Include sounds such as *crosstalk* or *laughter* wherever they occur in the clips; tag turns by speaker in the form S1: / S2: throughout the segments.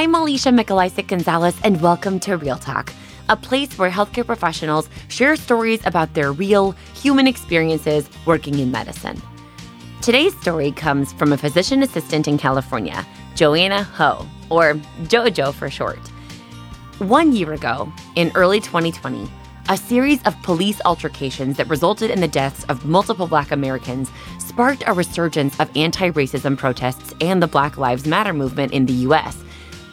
S1: I'm Alicia Mikolaycik Gonzalez, and welcome to Real Talk, a place where healthcare professionals share stories about their real human experiences working in medicine. Today's story comes from a physician assistant in California, Joanna Ho, or JoJo for short. One year ago, in early 2020, a series of police altercations that resulted in the deaths of multiple Black Americans sparked a resurgence of anti racism protests and the Black Lives Matter movement in the US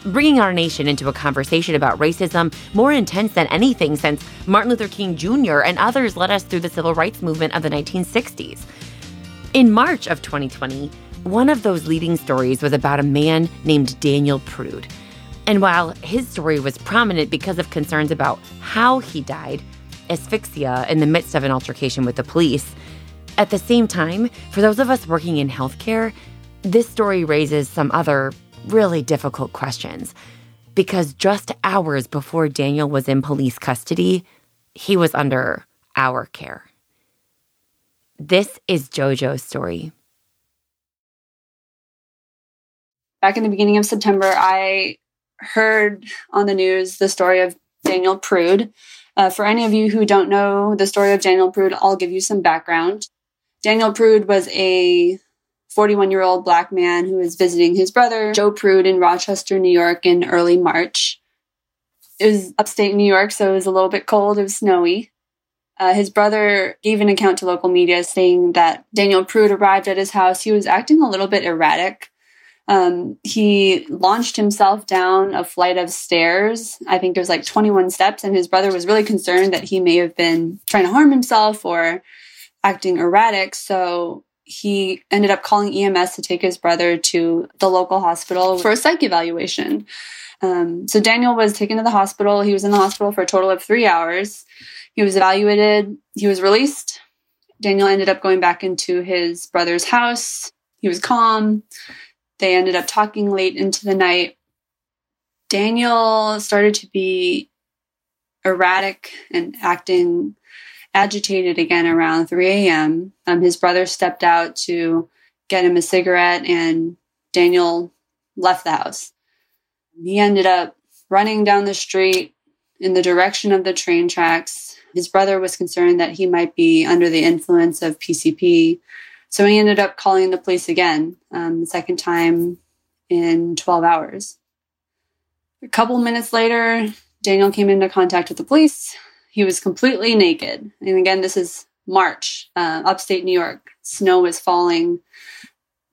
S1: bringing our nation into a conversation about racism more intense than anything since Martin Luther King Jr. and others led us through the civil rights movement of the 1960s. In March of 2020, one of those leading stories was about a man named Daniel Prude. And while his story was prominent because of concerns about how he died, asphyxia in the midst of an altercation with the police, at the same time, for those of us working in healthcare, this story raises some other really difficult questions because just hours before Daniel was in police custody, he was under our care. This is JoJo's story.
S2: Back in the beginning of September, I heard on the news the story of Daniel Prude. Uh, for any of you who don't know the story of Daniel Prude, I'll give you some background. Daniel Prude was a 41 year old black man who was visiting his brother, Joe Prude, in Rochester, New York in early March. It was upstate New York, so it was a little bit cold. It was snowy. Uh, his brother gave an account to local media saying that Daniel Prude arrived at his house. He was acting a little bit erratic. Um, he launched himself down a flight of stairs. I think there's like 21 steps, and his brother was really concerned that he may have been trying to harm himself or acting erratic. So he ended up calling EMS to take his brother to the local hospital for a psych evaluation. Um, so Daniel was taken to the hospital. He was in the hospital for a total of three hours. He was evaluated. He was released. Daniel ended up going back into his brother's house. He was calm. They ended up talking late into the night. Daniel started to be erratic and acting agitated again around 3 a.m. Um, his brother stepped out to get him a cigarette, and Daniel left the house. He ended up running down the street in the direction of the train tracks. His brother was concerned that he might be under the influence of PCP. So he ended up calling the police again, um, the second time in 12 hours. A couple minutes later, Daniel came into contact with the police. He was completely naked. And again, this is March, uh, upstate New York. Snow was falling.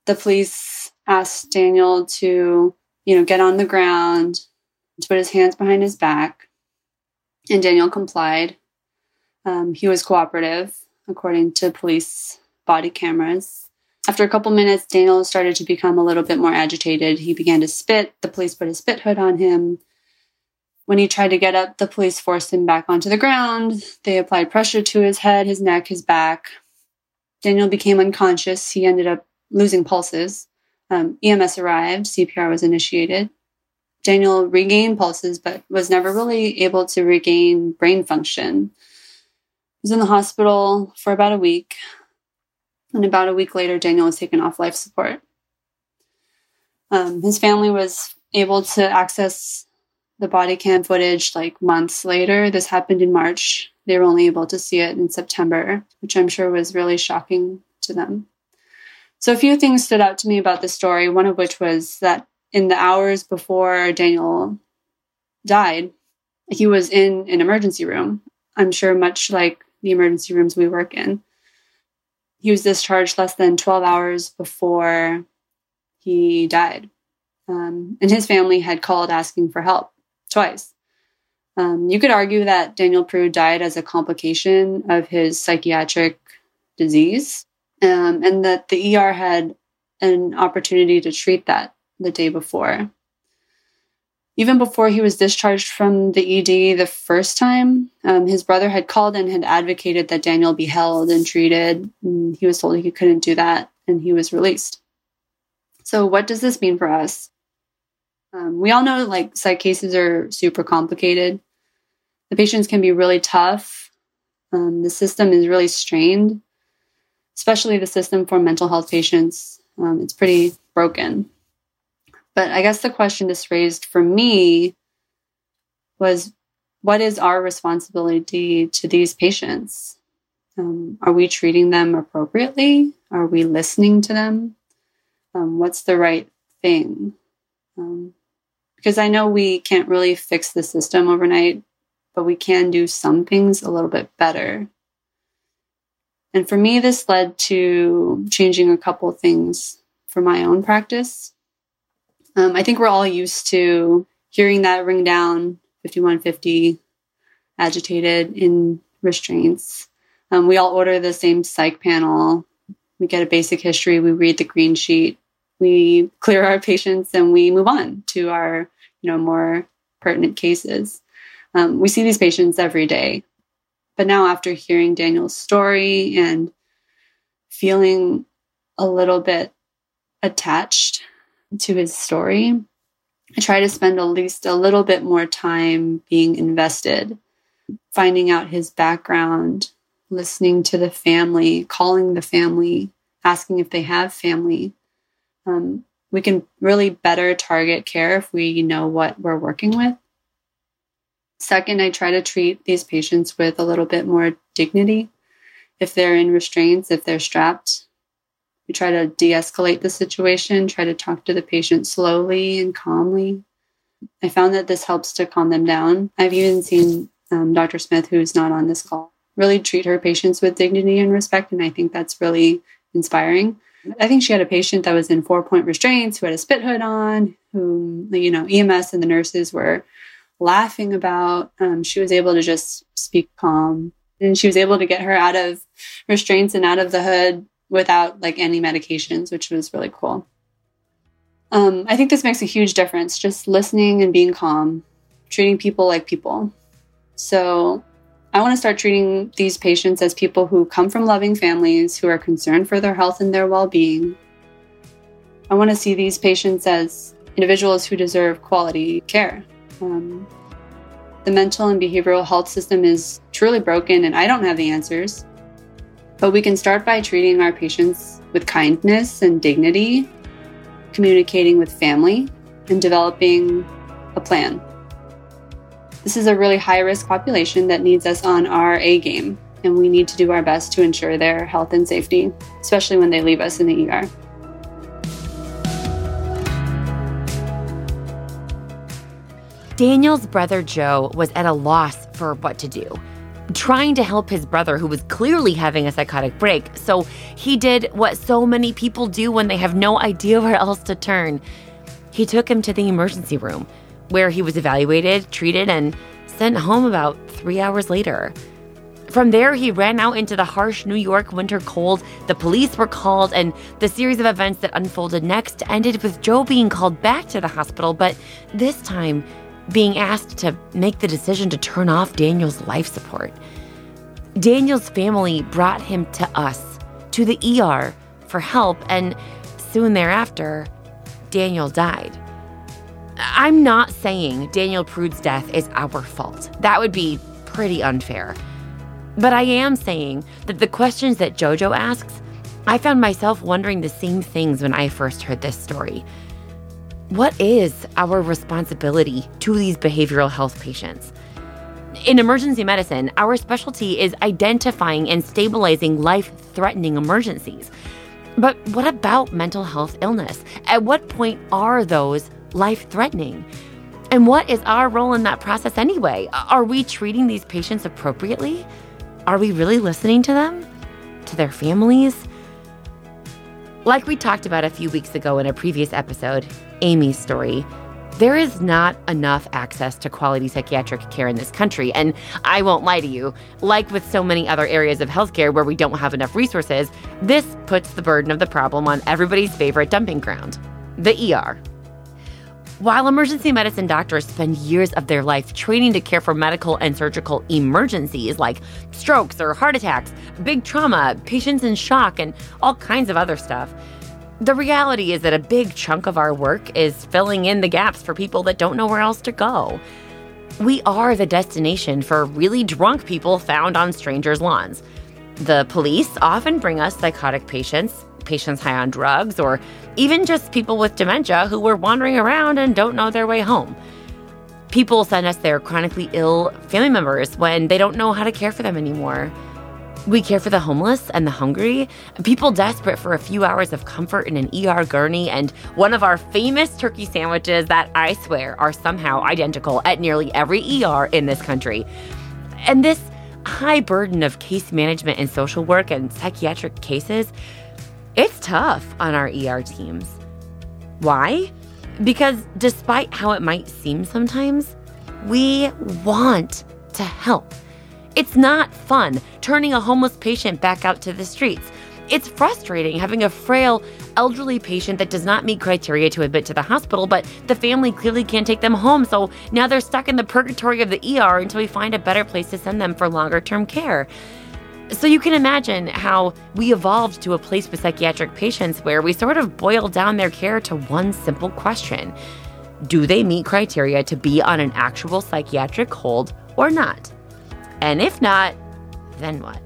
S2: The police asked Daniel to, you know, get on the ground, to put his hands behind his back. And Daniel complied. Um, he was cooperative, according to police body cameras. After a couple minutes, Daniel started to become a little bit more agitated. He began to spit. The police put a spit hood on him. When he tried to get up, the police forced him back onto the ground. They applied pressure to his head, his neck, his back. Daniel became unconscious. He ended up losing pulses. Um, EMS arrived, CPR was initiated. Daniel regained pulses, but was never really able to regain brain function. He was in the hospital for about a week. And about a week later, Daniel was taken off life support. Um, his family was able to access the body cam footage like months later. This happened in March. They were only able to see it in September, which I'm sure was really shocking to them. So, a few things stood out to me about the story, one of which was that in the hours before Daniel died, he was in an emergency room. I'm sure, much like the emergency rooms we work in. He was discharged less than 12 hours before he died. Um, and his family had called asking for help twice. Um, you could argue that Daniel Prude died as a complication of his psychiatric disease, um, and that the ER had an opportunity to treat that the day before. Even before he was discharged from the ED the first time, um, his brother had called and had advocated that Daniel be held and treated. And he was told he couldn't do that, and he was released. So, what does this mean for us? Um, we all know like psych cases are super complicated. The patients can be really tough. Um, the system is really strained, especially the system for mental health patients. Um, it's pretty broken. But I guess the question this raised for me was what is our responsibility to these patients? Um, are we treating them appropriately? Are we listening to them? Um, what's the right thing? Um, because I know we can't really fix the system overnight, but we can do some things a little bit better. And for me, this led to changing a couple things for my own practice. Um, I think we're all used to hearing that ring down 5150 agitated in restraints. Um, we all order the same psych panel. We get a basic history. We read the green sheet. We clear our *laughs* patients and we move on to our, you know, more pertinent cases. Um, we see these patients every day. But now, after hearing Daniel's story and feeling a little bit attached to his story, I try to spend at least a little bit more time being invested, finding out his background, listening to the family, calling the family, asking if they have family. Um, we can really better target care if we know what we're working with. Second, I try to treat these patients with a little bit more dignity. If they're in restraints, if they're strapped, we try to de escalate the situation, try to talk to the patient slowly and calmly. I found that this helps to calm them down. I've even seen um, Dr. Smith, who's not on this call, really treat her patients with dignity and respect. And I think that's really inspiring. I think she had a patient that was in four point restraints who had a spit hood on, who, you know, EMS and the nurses were laughing about. Um, she was able to just speak calm and she was able to get her out of restraints and out of the hood without like any medications, which was really cool. Um, I think this makes a huge difference just listening and being calm, treating people like people. So, I want to start treating these patients as people who come from loving families, who are concerned for their health and their well being. I want to see these patients as individuals who deserve quality care. Um, the mental and behavioral health system is truly broken, and I don't have the answers. But we can start by treating our patients with kindness and dignity, communicating with family, and developing a plan. This is a really high risk population that needs us on our A game, and we need to do our best to ensure their health and safety, especially when they leave us in the ER.
S1: Daniel's brother Joe was at a loss for what to do, trying to help his brother who was clearly having a psychotic break. So he did what so many people do when they have no idea where else to turn. He took him to the emergency room, where he was evaluated, treated, and sent home about three hours later. From there, he ran out into the harsh New York winter cold. The police were called, and the series of events that unfolded next ended with Joe being called back to the hospital, but this time, being asked to make the decision to turn off Daniel's life support. Daniel's family brought him to us, to the ER, for help, and soon thereafter, Daniel died. I'm not saying Daniel Prude's death is our fault. That would be pretty unfair. But I am saying that the questions that JoJo asks, I found myself wondering the same things when I first heard this story. What is our responsibility to these behavioral health patients? In emergency medicine, our specialty is identifying and stabilizing life threatening emergencies. But what about mental health illness? At what point are those life threatening? And what is our role in that process anyway? Are we treating these patients appropriately? Are we really listening to them? To their families? Like we talked about a few weeks ago in a previous episode, Amy's story, there is not enough access to quality psychiatric care in this country. And I won't lie to you, like with so many other areas of healthcare where we don't have enough resources, this puts the burden of the problem on everybody's favorite dumping ground the ER. While emergency medicine doctors spend years of their life training to care for medical and surgical emergencies like strokes or heart attacks, big trauma, patients in shock, and all kinds of other stuff, the reality is that a big chunk of our work is filling in the gaps for people that don't know where else to go. We are the destination for really drunk people found on strangers' lawns. The police often bring us psychotic patients, patients high on drugs or even just people with dementia who were wandering around and don't know their way home. People send us their chronically ill family members when they don't know how to care for them anymore. We care for the homeless and the hungry, people desperate for a few hours of comfort in an ER gurney, and one of our famous turkey sandwiches that I swear are somehow identical at nearly every ER in this country. And this high burden of case management and social work and psychiatric cases, it's tough on our ER teams. Why? Because despite how it might seem sometimes, we want to help. It's not fun turning a homeless patient back out to the streets. It's frustrating having a frail, elderly patient that does not meet criteria to admit to the hospital, but the family clearly can't take them home, so now they're stuck in the purgatory of the ER until we find a better place to send them for longer term care. So you can imagine how we evolved to a place with psychiatric patients where we sort of boil down their care to one simple question Do they meet criteria to be on an actual psychiatric hold or not? And if not, then what?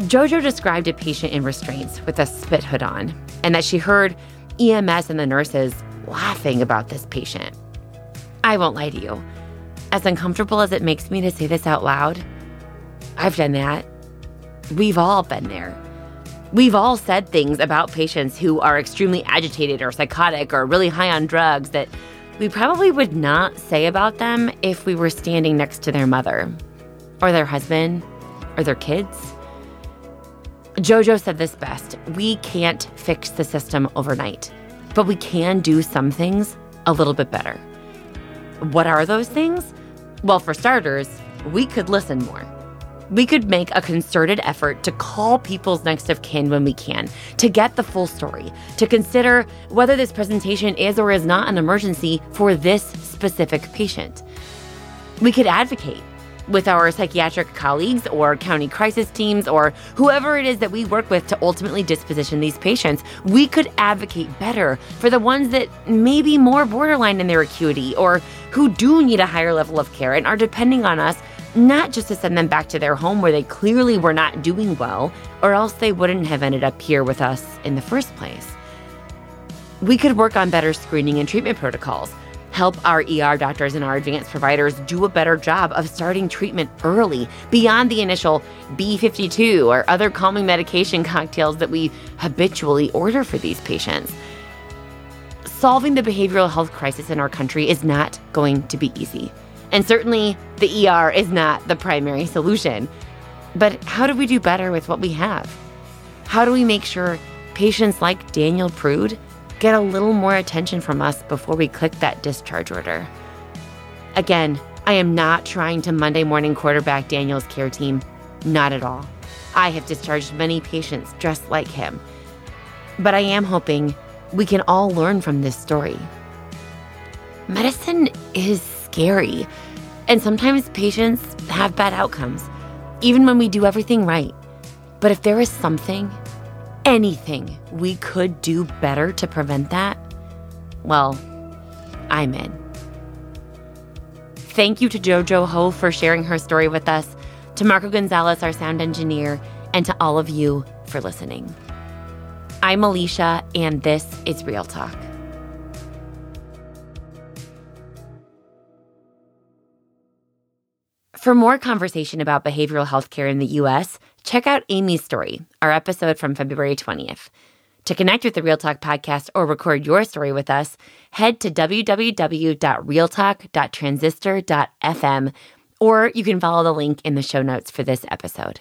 S1: Jojo described a patient in restraints with a spit hood on, and that she heard EMS and the nurses laughing about this patient. I won't lie to you. As uncomfortable as it makes me to say this out loud, I've done that. We've all been there. We've all said things about patients who are extremely agitated or psychotic or really high on drugs that we probably would not say about them if we were standing next to their mother, or their husband, or their kids. Jojo said this best we can't fix the system overnight, but we can do some things a little bit better. What are those things? Well, for starters, we could listen more. We could make a concerted effort to call people's next of kin when we can, to get the full story, to consider whether this presentation is or is not an emergency for this specific patient. We could advocate with our psychiatric colleagues or county crisis teams or whoever it is that we work with to ultimately disposition these patients. We could advocate better for the ones that may be more borderline in their acuity or who do need a higher level of care and are depending on us not just to send them back to their home where they clearly were not doing well, or else they wouldn't have ended up here with us in the first place. We could work on better screening and treatment protocols, help our ER doctors and our advanced providers do a better job of starting treatment early, beyond the initial B52 or other calming medication *laughs* cocktails that we habitually order for these patients. Solving the behavioral health crisis in our country is not going to be easy. And certainly, the ER is not the primary solution. But how do we do better with what we have? How do we make sure patients like Daniel Prude get a little more attention from us before we click that discharge order? Again, I am not trying to Monday morning quarterback Daniel's care team. Not at all. I have discharged many patients just like him. But I am hoping we can all learn from this story. Medicine is scary. And sometimes patients have bad outcomes, even when we do everything right. But if there is something, anything we could do better to prevent that, well, I'm in. Thank you to JoJo Ho for sharing her story with us, to Marco Gonzalez, our sound engineer, and to all of you for listening. I'm Alicia, and this is Real Talk. For more conversation about behavioral health care in the US, check out Amy's story, our episode from February 20th. To connect with the Real Talk podcast or record your story with us, head to www.realtalk.transistor.fm or you can follow the link in the show notes for this episode.